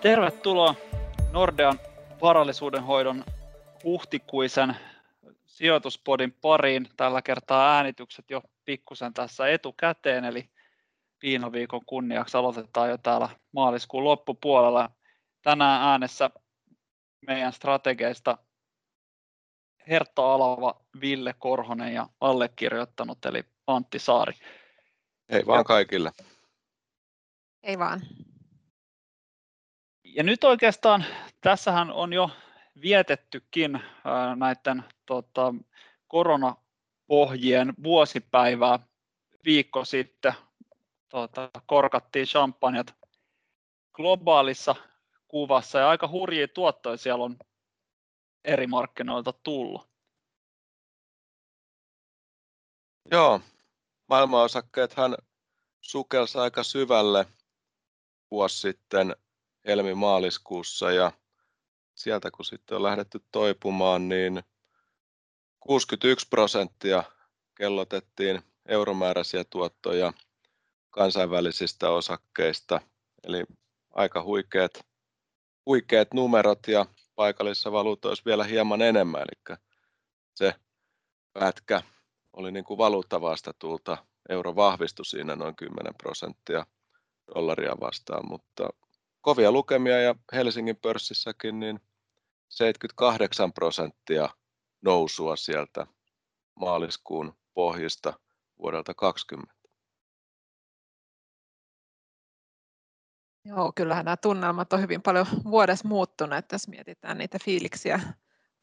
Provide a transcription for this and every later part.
Tervetuloa Nordean varallisuuden hoidon huhtikuisen sijoituspodin pariin. Tällä kertaa äänitykset jo pikkusen tässä etukäteen, eli viinaviikon kunniaksi aloitetaan jo täällä maaliskuun loppupuolella. Tänään äänessä meidän strategeista Hertta Alava, Ville Korhonen ja allekirjoittanut eli Antti Saari. Ei vaan kaikille. Ei vaan. Ja nyt oikeastaan tässähän on jo vietettykin näiden tota, koronapohjien vuosipäivää viikko sitten. Tota, korkattiin champanjat globaalissa kuvassa ja aika hurjia tuottoja siellä on eri markkinoilta tullut. Joo, maailmanosakkeethan sukelsi aika syvälle vuosi sitten helmi-maaliskuussa ja sieltä kun sitten on lähdetty toipumaan, niin 61 prosenttia kellotettiin euromääräisiä tuottoja kansainvälisistä osakkeista, eli aika huikeat, huikeat numerot ja paikallisissa valuutoissa vielä hieman enemmän, eli se pätkä oli niin kuin valuuttavastatuulta, euro vahvistui siinä noin 10 prosenttia dollaria vastaan, mutta kovia lukemia ja Helsingin pörssissäkin niin 78 prosenttia nousua sieltä maaliskuun pohjista vuodelta 2020. Joo, kyllähän nämä tunnelmat on hyvin paljon vuodessa muuttuneet. Tässä mietitään niitä fiiliksiä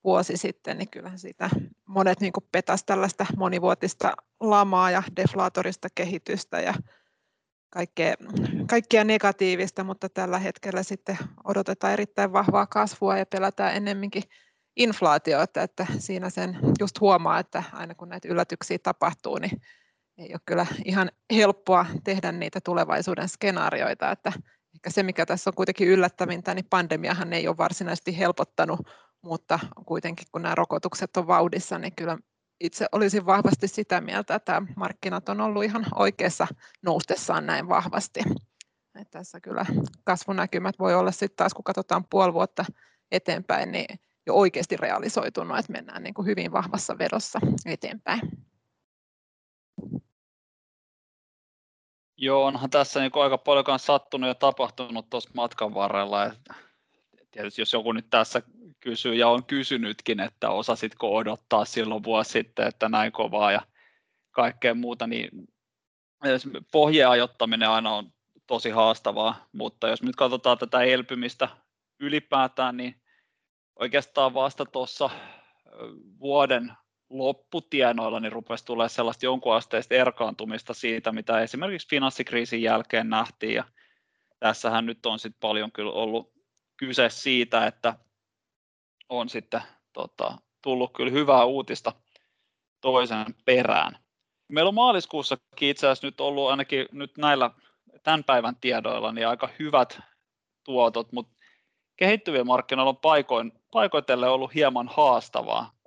vuosi sitten, niin kyllähän siitä monet niin petas tällaista monivuotista lamaa ja deflaatorista kehitystä ja kaikkea, kaikkea negatiivista, mutta tällä hetkellä sitten odotetaan erittäin vahvaa kasvua ja pelätään ennemminkin inflaatiota, että siinä sen just huomaa, että aina kun näitä yllätyksiä tapahtuu, niin ei ole kyllä ihan helppoa tehdä niitä tulevaisuuden skenaarioita, että ehkä se, mikä tässä on kuitenkin yllättävintä, niin pandemiahan ei ole varsinaisesti helpottanut, mutta kuitenkin kun nämä rokotukset on vauhdissa, niin kyllä itse olisin vahvasti sitä mieltä, että markkinat on ollut ihan oikeassa noustessaan näin vahvasti. Että tässä kyllä kasvunäkymät voi olla sitten taas, kun katsotaan puoli vuotta eteenpäin, niin jo oikeasti realisoitunut, että mennään niin kuin hyvin vahvassa vedossa eteenpäin. Joo, onhan tässä niin aika paljon sattunut ja tapahtunut tuossa matkan varrella. Että tietysti jos joku nyt tässä kysyy ja on kysynytkin, että osasitko odottaa silloin vuosi sitten, että näin kovaa ja kaikkea muuta, niin pohjien ajottaminen aina on tosi haastavaa, mutta jos nyt katsotaan tätä elpymistä ylipäätään, niin oikeastaan vasta tuossa vuoden lopputienoilla niin rupesi tulemaan sellaista jonkunasteista erkaantumista siitä, mitä esimerkiksi finanssikriisin jälkeen nähtiin. Ja tässähän nyt on sitten paljon kyllä ollut kyse siitä, että on sitten tota, tullut kyllä hyvää uutista toisen perään. Meillä on maaliskuussakin itse asiassa nyt ollut ainakin nyt näillä tämän päivän tiedoilla niin aika hyvät tuotot, mutta kehittyvien markkinoilla on paikoin, paikoitelle ollut hieman haastavaa.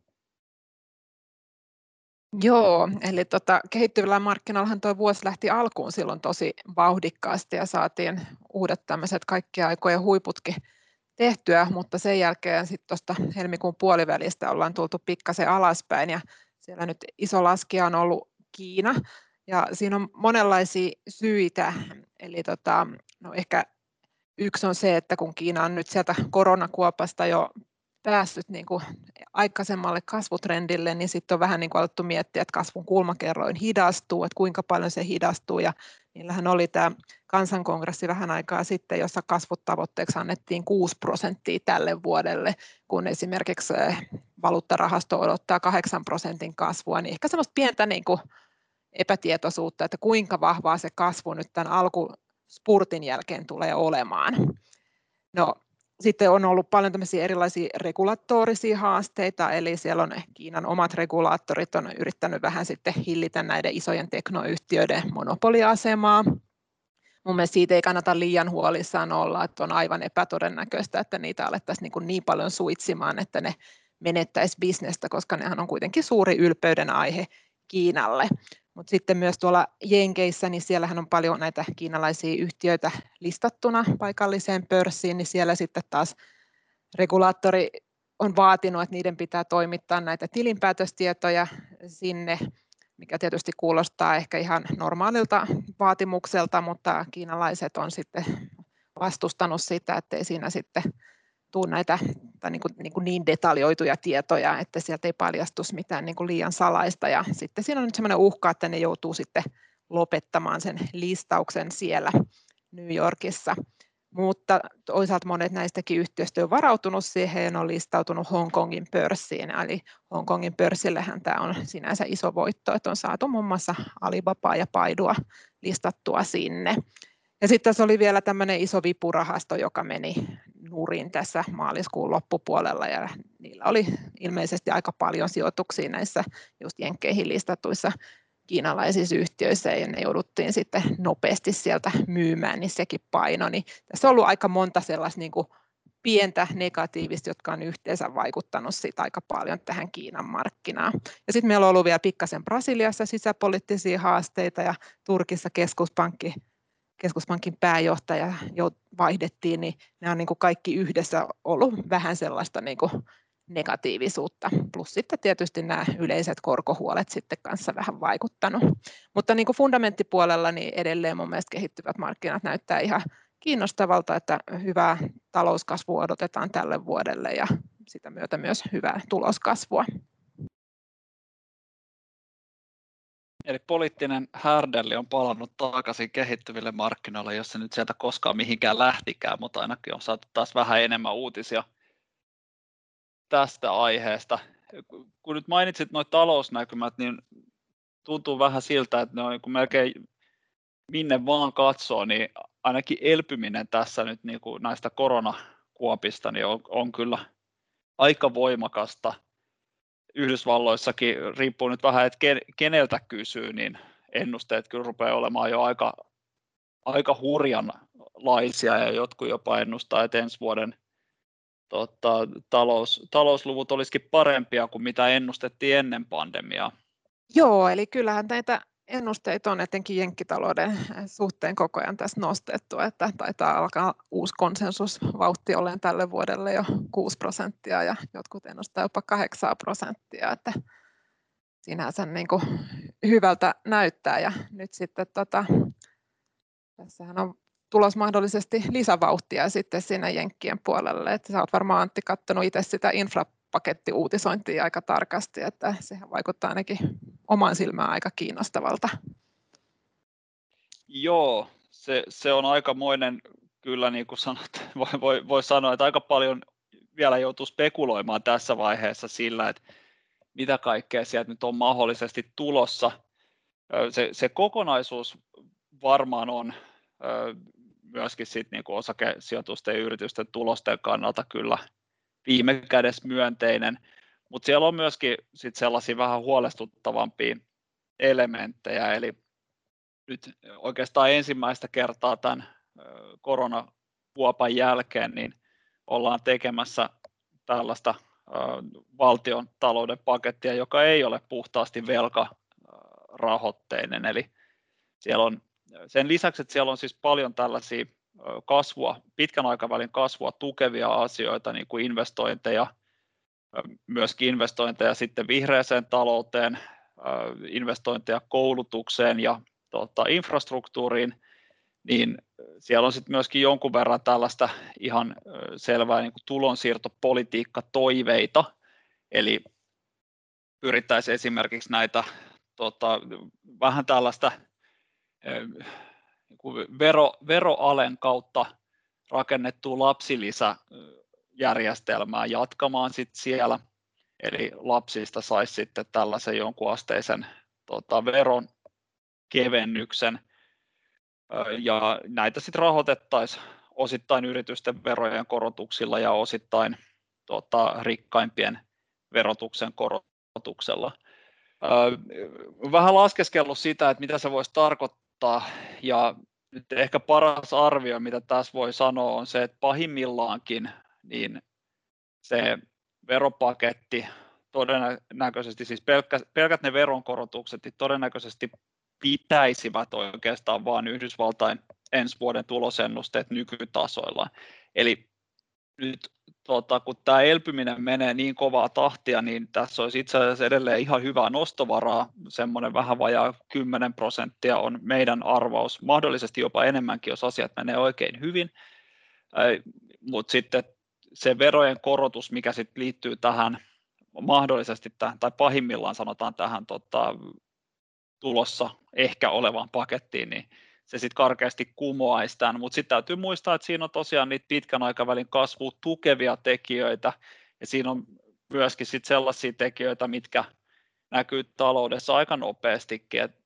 Joo, eli tota, kehittyvillä markkinoillahan tuo vuosi lähti alkuun silloin tosi vauhdikkaasti ja saatiin uudet tämmöiset kaikkia aikojen huiputkin tehtyä, mutta sen jälkeen sitten tuosta helmikuun puolivälistä ollaan tultu pikkasen alaspäin ja siellä nyt iso laskija on ollut Kiina. Ja siinä on monenlaisia syitä, eli tota, no ehkä yksi on se, että kun Kiina on nyt sieltä koronakuopasta jo päässyt niin kuin aikaisemmalle kasvutrendille, niin sitten on vähän niin kuin alettu miettiä, että kasvun kulmakerroin hidastuu, että kuinka paljon se hidastuu. Ja niillähän oli tämä kansankongressi vähän aikaa sitten, jossa kasvutavoitteeksi annettiin 6 prosenttia tälle vuodelle, kun esimerkiksi eh, valuuttarahasto odottaa 8 prosentin kasvua, niin ehkä semmoista pientä niin kuin epätietoisuutta, että kuinka vahvaa se kasvu nyt tämän alkuspurtin jälkeen tulee olemaan. No, sitten on ollut paljon tämmöisiä erilaisia regulatorisia haasteita, eli siellä on Kiinan omat regulaattorit on yrittänyt vähän sitten hillitä näiden isojen teknoyhtiöiden monopoliasemaa. Mun mielestä siitä ei kannata liian huolissaan olla, että on aivan epätodennäköistä, että niitä alettaisiin niin, niin paljon suitsimaan, että ne menettäisi bisnestä, koska nehän on kuitenkin suuri ylpeyden aihe Kiinalle. Mutta sitten myös tuolla Jenkeissä, niin siellähän on paljon näitä kiinalaisia yhtiöitä listattuna paikalliseen pörssiin, niin siellä sitten taas regulaattori on vaatinut, että niiden pitää toimittaa näitä tilinpäätöstietoja sinne, mikä tietysti kuulostaa ehkä ihan normaalilta vaatimukselta, mutta kiinalaiset on sitten vastustanut sitä, ettei siinä sitten tule näitä tai niin, kuin, niin, kuin niin detaljoituja tietoja, että sieltä ei paljastus mitään niin kuin liian salaista. Ja sitten siinä on nyt sellainen uhka, että ne joutuu sitten lopettamaan sen listauksen siellä New Yorkissa. Mutta toisaalta monet näistäkin yhtiöistä on varautunut siihen ja on listautunut Hongkongin pörssiin. Eli Hongkongin pörssillehän tämä on sinänsä iso voitto, että on saatu muun muassa Alibabaa ja Paidua listattua sinne. Ja sitten tässä oli vielä tämmöinen iso vipurahasto, joka meni nurin tässä maaliskuun loppupuolella ja niillä oli ilmeisesti aika paljon sijoituksia näissä just jenkkeihin listatuissa kiinalaisissa yhtiöissä ja ne jouduttiin sitten nopeasti sieltä myymään, niin sekin paino. Niin tässä on ollut aika monta sellaista niin kuin pientä negatiivista, jotka on yhteensä vaikuttanut siitä aika paljon tähän Kiinan markkinaan. Ja sitten meillä on ollut vielä pikkasen Brasiliassa sisäpoliittisia haasteita ja Turkissa keskuspankki keskuspankin pääjohtaja jo vaihdettiin, niin nämä on niin kuin kaikki yhdessä ollut vähän sellaista niin kuin negatiivisuutta. Plus sitten tietysti nämä yleiset korkohuolet sitten kanssa vähän vaikuttanut. Mutta niin kuin fundamenttipuolella niin edelleen mun mielestä kehittyvät markkinat näyttää ihan kiinnostavalta, että hyvää talouskasvua odotetaan tälle vuodelle ja sitä myötä myös hyvää tuloskasvua. Eli poliittinen härdelli on palannut takaisin kehittyville markkinoille, jos se nyt sieltä koskaan mihinkään lähtikään, mutta ainakin on saatu taas vähän enemmän uutisia tästä aiheesta. Kun nyt mainitsit nuo talousnäkymät, niin tuntuu vähän siltä, että ne on kun melkein minne vaan katsoo, niin ainakin elpyminen tässä nyt niin kuin näistä koronakuopista niin on, on kyllä aika voimakasta – Yhdysvalloissakin riippuu nyt vähän, että keneltä kysyy, niin ennusteet kyllä rupeaa olemaan jo aika, aika hurjanlaisia ja jotkut jopa ennustaa, että ensi vuoden tota, talous, talousluvut olisikin parempia kuin mitä ennustettiin ennen pandemiaa. Joo, eli kyllähän näitä ennusteita on etenkin jenkkitalouden suhteen koko ajan tässä nostettu, että taitaa alkaa uusi konsensusvauhti olleen tälle vuodelle jo 6 prosenttia ja jotkut ennustaa jopa 8 prosenttia, että sinänsä niin kuin hyvältä näyttää. Ja nyt sitten tota, tässähän on tulos mahdollisesti lisävauhtia sitten siinä Jenkkien puolelle, että sä oot varmaan Antti katsonut itse sitä infra pakettiuutisointia aika tarkasti, että sehän vaikuttaa ainakin oman silmään aika kiinnostavalta. Joo, se, se on aikamoinen, kyllä niin kuin sanot, voi, voi, voi sanoa, että aika paljon vielä joutuu spekuloimaan tässä vaiheessa sillä, että mitä kaikkea sieltä nyt on mahdollisesti tulossa. Se, se kokonaisuus varmaan on myöskin sit niin kuin osakesijoitusten ja yritysten tulosten kannalta kyllä viime kädessä myönteinen, mutta siellä on myöskin sit sellaisia vähän huolestuttavampia elementtejä, eli nyt oikeastaan ensimmäistä kertaa tämän koronavuopan jälkeen niin ollaan tekemässä tällaista valtion talouden pakettia, joka ei ole puhtaasti velkarahoitteinen, eli siellä on sen lisäksi, että siellä on siis paljon tällaisia kasvua, pitkän aikavälin kasvua tukevia asioita, niin kuin investointeja, myöskin investointeja sitten vihreäseen talouteen, investointeja koulutukseen ja tota, infrastruktuuriin, niin siellä on sitten myöskin jonkun verran tällaista ihan selvää niin tulonsiirtopolitiikka-toiveita, eli pyrittäisiin esimerkiksi näitä tota, vähän tällaista niin vero, veroalen kautta rakennettua lapsilisäjärjestelmää jatkamaan sit siellä, eli lapsista saisi sitten tällaisen jonkun asteisen tota, veron kevennyksen, ja näitä sitten rahoitettaisiin osittain yritysten verojen korotuksilla ja osittain tota, rikkaimpien verotuksen korotuksella. Vähän laskeskellut sitä, että mitä se voisi tarkoittaa, ja nyt ehkä paras arvio, mitä tässä voi sanoa, on se, että pahimmillaankin niin se veropaketti todennäköisesti, siis pelkkä, pelkät ne veronkorotukset, niin todennäköisesti pitäisivät oikeastaan vain Yhdysvaltain ensi vuoden tulosennusteet nykytasoilla. Eli nyt tota, kun tämä elpyminen menee niin kovaa tahtia, niin tässä olisi itse asiassa edelleen ihan hyvää nostovaraa, semmoinen vähän vajaa 10 prosenttia on meidän arvaus, mahdollisesti jopa enemmänkin, jos asiat menee oikein hyvin, mutta sitten se verojen korotus, mikä sitten liittyy tähän mahdollisesti tähän, tai pahimmillaan sanotaan tähän tota, tulossa ehkä olevaan pakettiin, niin se sitten karkeasti kumoaisi tämän, mutta sitten täytyy muistaa, että siinä on tosiaan niitä pitkän aikavälin kasvu tukevia tekijöitä, ja siinä on myöskin sit sellaisia tekijöitä, mitkä näkyy taloudessa aika nopeastikin, että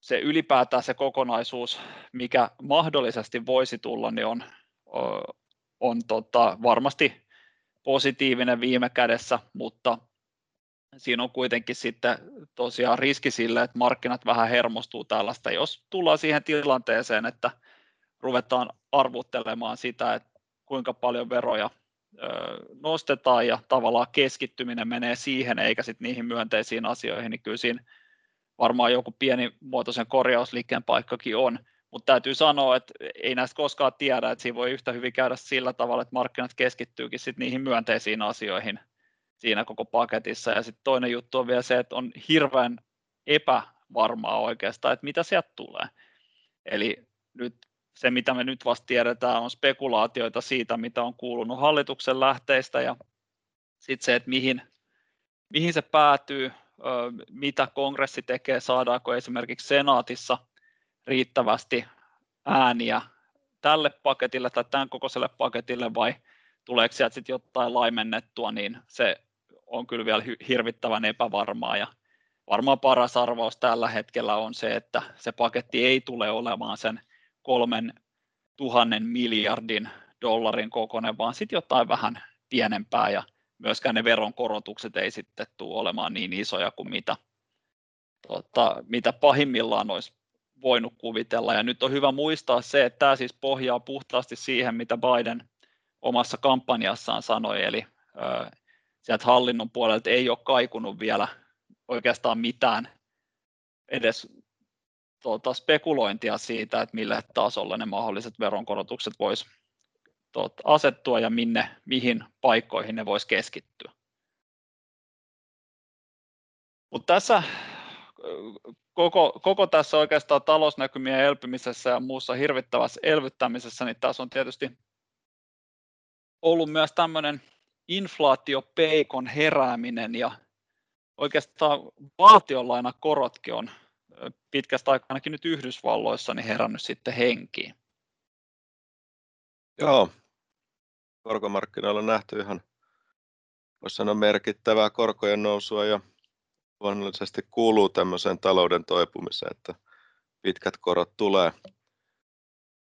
se ylipäätään se kokonaisuus, mikä mahdollisesti voisi tulla, niin on, on tota, varmasti positiivinen viime kädessä, mutta siinä on kuitenkin sitten tosiaan riski sille, että markkinat vähän hermostuu tällaista, jos tullaan siihen tilanteeseen, että ruvetaan arvuttelemaan sitä, että kuinka paljon veroja nostetaan ja tavallaan keskittyminen menee siihen eikä sitten niihin myönteisiin asioihin, niin kyllä siinä varmaan joku pieni muotoisen korjausliikkeen paikkakin on, mutta täytyy sanoa, että ei näistä koskaan tiedä, että siinä voi yhtä hyvin käydä sillä tavalla, että markkinat keskittyykin sitten niihin myönteisiin asioihin siinä koko paketissa. Ja sitten toinen juttu on vielä se, että on hirveän epävarmaa oikeastaan, että mitä sieltä tulee. Eli nyt se, mitä me nyt vasta tiedetään, on spekulaatioita siitä, mitä on kuulunut hallituksen lähteistä ja sitten se, että mihin, mihin se päätyy, mitä kongressi tekee, saadaanko esimerkiksi senaatissa riittävästi ääniä tälle paketille tai tämän kokoiselle paketille vai tuleeko sieltä sitten jotain laimennettua, niin se on kyllä vielä hirvittävän epävarmaa ja varmaan paras arvaus tällä hetkellä on se, että se paketti ei tule olemaan sen kolmen tuhannen miljardin dollarin kokoinen, vaan sitten jotain vähän pienempää ja myöskään ne veronkorotukset ei sitten tule olemaan niin isoja kuin mitä, tota, mitä pahimmillaan olisi voinut kuvitella. Ja nyt on hyvä muistaa se, että tämä siis pohjaa puhtaasti siihen, mitä Biden omassa kampanjassaan sanoi, eli sieltä hallinnon puolelta ei ole kaikunut vielä oikeastaan mitään edes tuota, spekulointia siitä, että mille tasolle ne mahdolliset veronkorotukset voisi tuota, asettua ja minne, mihin paikkoihin ne voisi keskittyä. Mutta tässä koko, koko tässä oikeastaan talousnäkymien elpymisessä ja muussa hirvittävässä elvyttämisessä, niin tässä on tietysti ollut myös tämmöinen inflaatiopeikon herääminen ja oikeastaan valtionlainakorotkin on pitkästä aikaa ainakin nyt Yhdysvalloissa niin herännyt sitten henkiin. Joo, korkomarkkinoilla on nähty ihan, voisi sanoa merkittävää korkojen nousua ja luonnollisesti kuuluu tämmöiseen talouden toipumiseen, että pitkät korot tulee,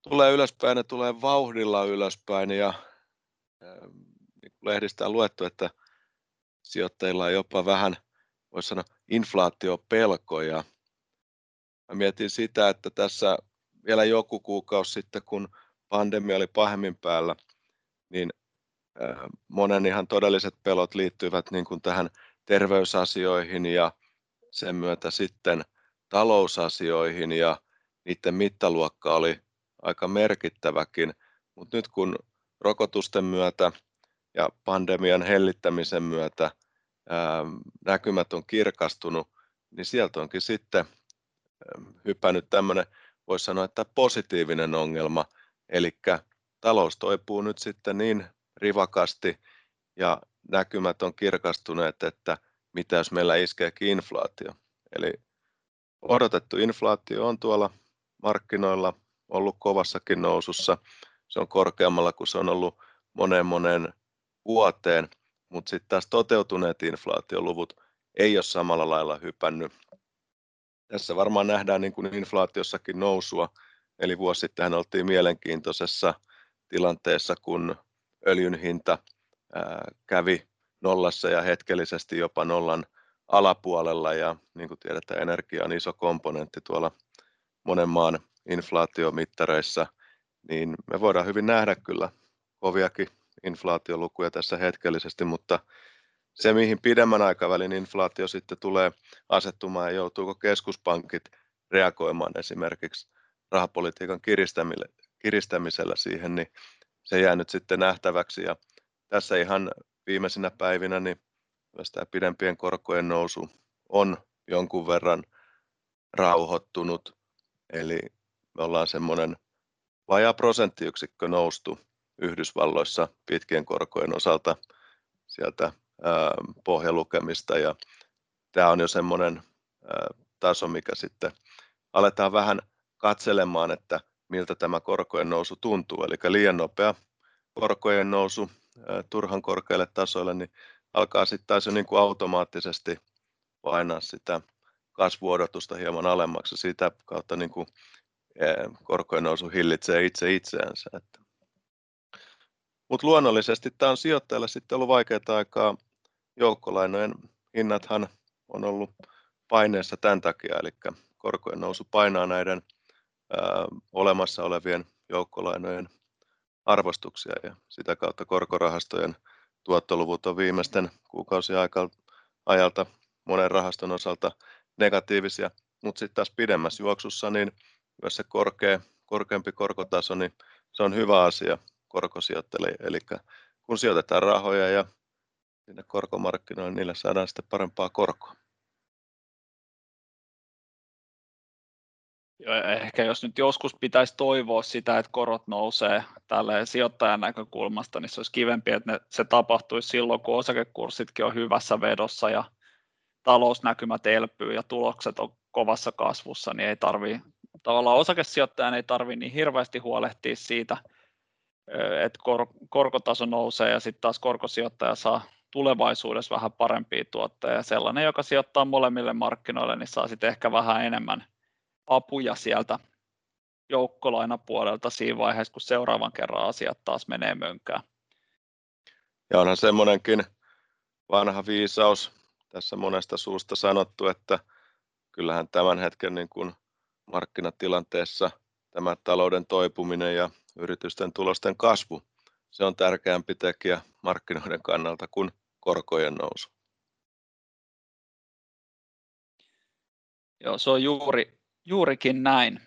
tulee ylöspäin, ne tulee vauhdilla ylöspäin ja lehdistä on luettu, että sijoittajilla on jopa vähän, voisi sanoa, inflaatiopelkoja. Mä mietin sitä, että tässä vielä joku kuukausi sitten, kun pandemia oli pahemmin päällä, niin monen ihan todelliset pelot liittyvät niin kuin tähän terveysasioihin ja sen myötä sitten talousasioihin ja niiden mittaluokka oli aika merkittäväkin, mutta nyt kun rokotusten myötä ja pandemian hellittämisen myötä ää, näkymät on kirkastunut, niin sieltä onkin sitten hypännyt tämmöinen, voisi sanoa, että positiivinen ongelma, eli talous toipuu nyt sitten niin rivakasti ja näkymät on kirkastuneet, että mitä jos meillä iskeekin inflaatio. Eli odotettu inflaatio on tuolla markkinoilla ollut kovassakin nousussa. Se on korkeammalla kuin se on ollut monen monen vuoteen, mutta sitten taas toteutuneet inflaatioluvut ei ole samalla lailla hypännyt. Tässä varmaan nähdään niin kuin inflaatiossakin nousua, eli vuosi sitten oltiin mielenkiintoisessa tilanteessa, kun öljyn hinta kävi nollassa ja hetkellisesti jopa nollan alapuolella ja niin kuin tiedetään energia on iso komponentti tuolla monen maan inflaatiomittareissa, niin me voidaan hyvin nähdä kyllä koviakin inflaatiolukuja tässä hetkellisesti, mutta se, mihin pidemmän aikavälin inflaatio sitten tulee asettumaan ja joutuuko keskuspankit reagoimaan esimerkiksi rahapolitiikan kiristämisellä siihen, niin se jää nyt sitten nähtäväksi. Ja tässä ihan viimeisinä päivinä niin myös tämä pidempien korkojen nousu on jonkun verran rauhoittunut. Eli me ollaan semmoinen vajaa prosenttiyksikkö noustu Yhdysvalloissa pitkien korkojen osalta sieltä pohjalukemista ja tämä on jo semmoinen taso, mikä sitten aletaan vähän katselemaan, että miltä tämä korkojen nousu tuntuu. Eli liian nopea korkojen nousu turhan korkeille tasoille, niin alkaa sitten taas jo niin kuin automaattisesti painaa sitä kasvuodotusta hieman alemmaksi. Sitä kautta niin kuin korkojen nousu hillitsee itse itseänsä. Mutta luonnollisesti tämä on sijoittajalle sitten ollut vaikeaa aikaa. Joukkolainojen hinnathan on ollut paineessa tämän takia, eli korkojen nousu painaa näiden ää, olemassa olevien joukkolainojen arvostuksia ja sitä kautta korkorahastojen tuottoluvut on viimeisten kuukausien ajalta monen rahaston osalta negatiivisia, mutta sitten taas pidemmässä juoksussa niin myös se korkea, korkeampi korkotaso, niin se on hyvä asia korkosijoittajille. Eli kun sijoitetaan rahoja ja sinne korkomarkkinoille, niin niillä saadaan sitten parempaa korkoa. Ehkä jos nyt joskus pitäisi toivoa sitä, että korot nousee tälle sijoittajan näkökulmasta, niin se olisi kivempi, että ne, se tapahtuisi silloin, kun osakekurssitkin on hyvässä vedossa ja talousnäkymät elpyy ja tulokset on kovassa kasvussa, niin ei tarvii, tavallaan osakesijoittajan ei tarvitse niin hirveästi huolehtia siitä, että kor, korkotaso nousee ja sitten taas korkosijoittaja saa tulevaisuudessa vähän parempia tuotteita. Sellainen, joka sijoittaa molemmille markkinoille, niin saa sitten ehkä vähän enemmän apuja sieltä joukkolainapuolelta siinä vaiheessa, kun seuraavan kerran asiat taas menee mönkään. Ja onhan semmoinenkin vanha viisaus tässä monesta suusta sanottu, että kyllähän tämän hetken niin kuin markkinatilanteessa tämä talouden toipuminen ja yritysten tulosten kasvu, se on tärkeämpi tekijä markkinoiden kannalta kuin korkojen nousu. Joo, se on juuri, juurikin näin.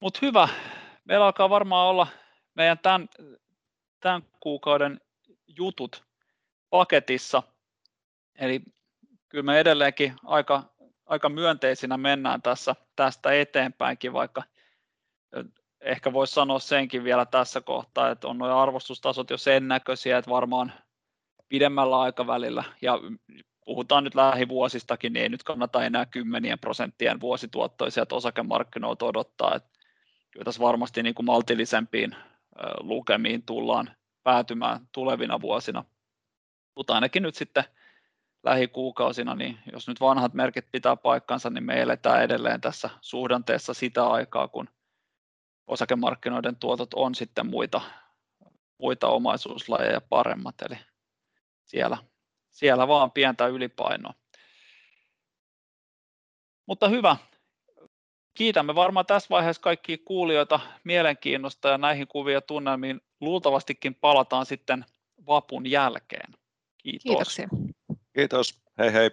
Mutta hyvä, meillä alkaa varmaan olla meidän tämän, tämän kuukauden jutut paketissa. Eli kyllä me edelleenkin aika, aika myönteisinä mennään tässä tästä eteenpäinkin, vaikka ehkä voisi sanoa senkin vielä tässä kohtaa, että on nuo arvostustasot jo sen näköisiä, että varmaan pidemmällä aikavälillä, ja puhutaan nyt lähivuosistakin, niin ei nyt kannata enää kymmenien prosenttien vuosituottoja sieltä osakemarkkinoilta odottaa, että kyllä tässä varmasti niin kuin maltillisempiin lukemiin tullaan päätymään tulevina vuosina, mutta ainakin nyt sitten lähikuukausina, niin jos nyt vanhat merkit pitää paikkansa, niin me eletään edelleen tässä suhdanteessa sitä aikaa, kun osakemarkkinoiden tuotot on sitten muita, muita omaisuuslajeja paremmat, eli siellä, siellä vaan pientä ylipainoa. Mutta hyvä. Kiitämme varmaan tässä vaiheessa kaikkia kuulijoita mielenkiinnosta ja näihin kuvia tunnelmiin luultavastikin palataan sitten vapun jälkeen. Kiitos. Kiitoksia. Kiitos. Hei hei.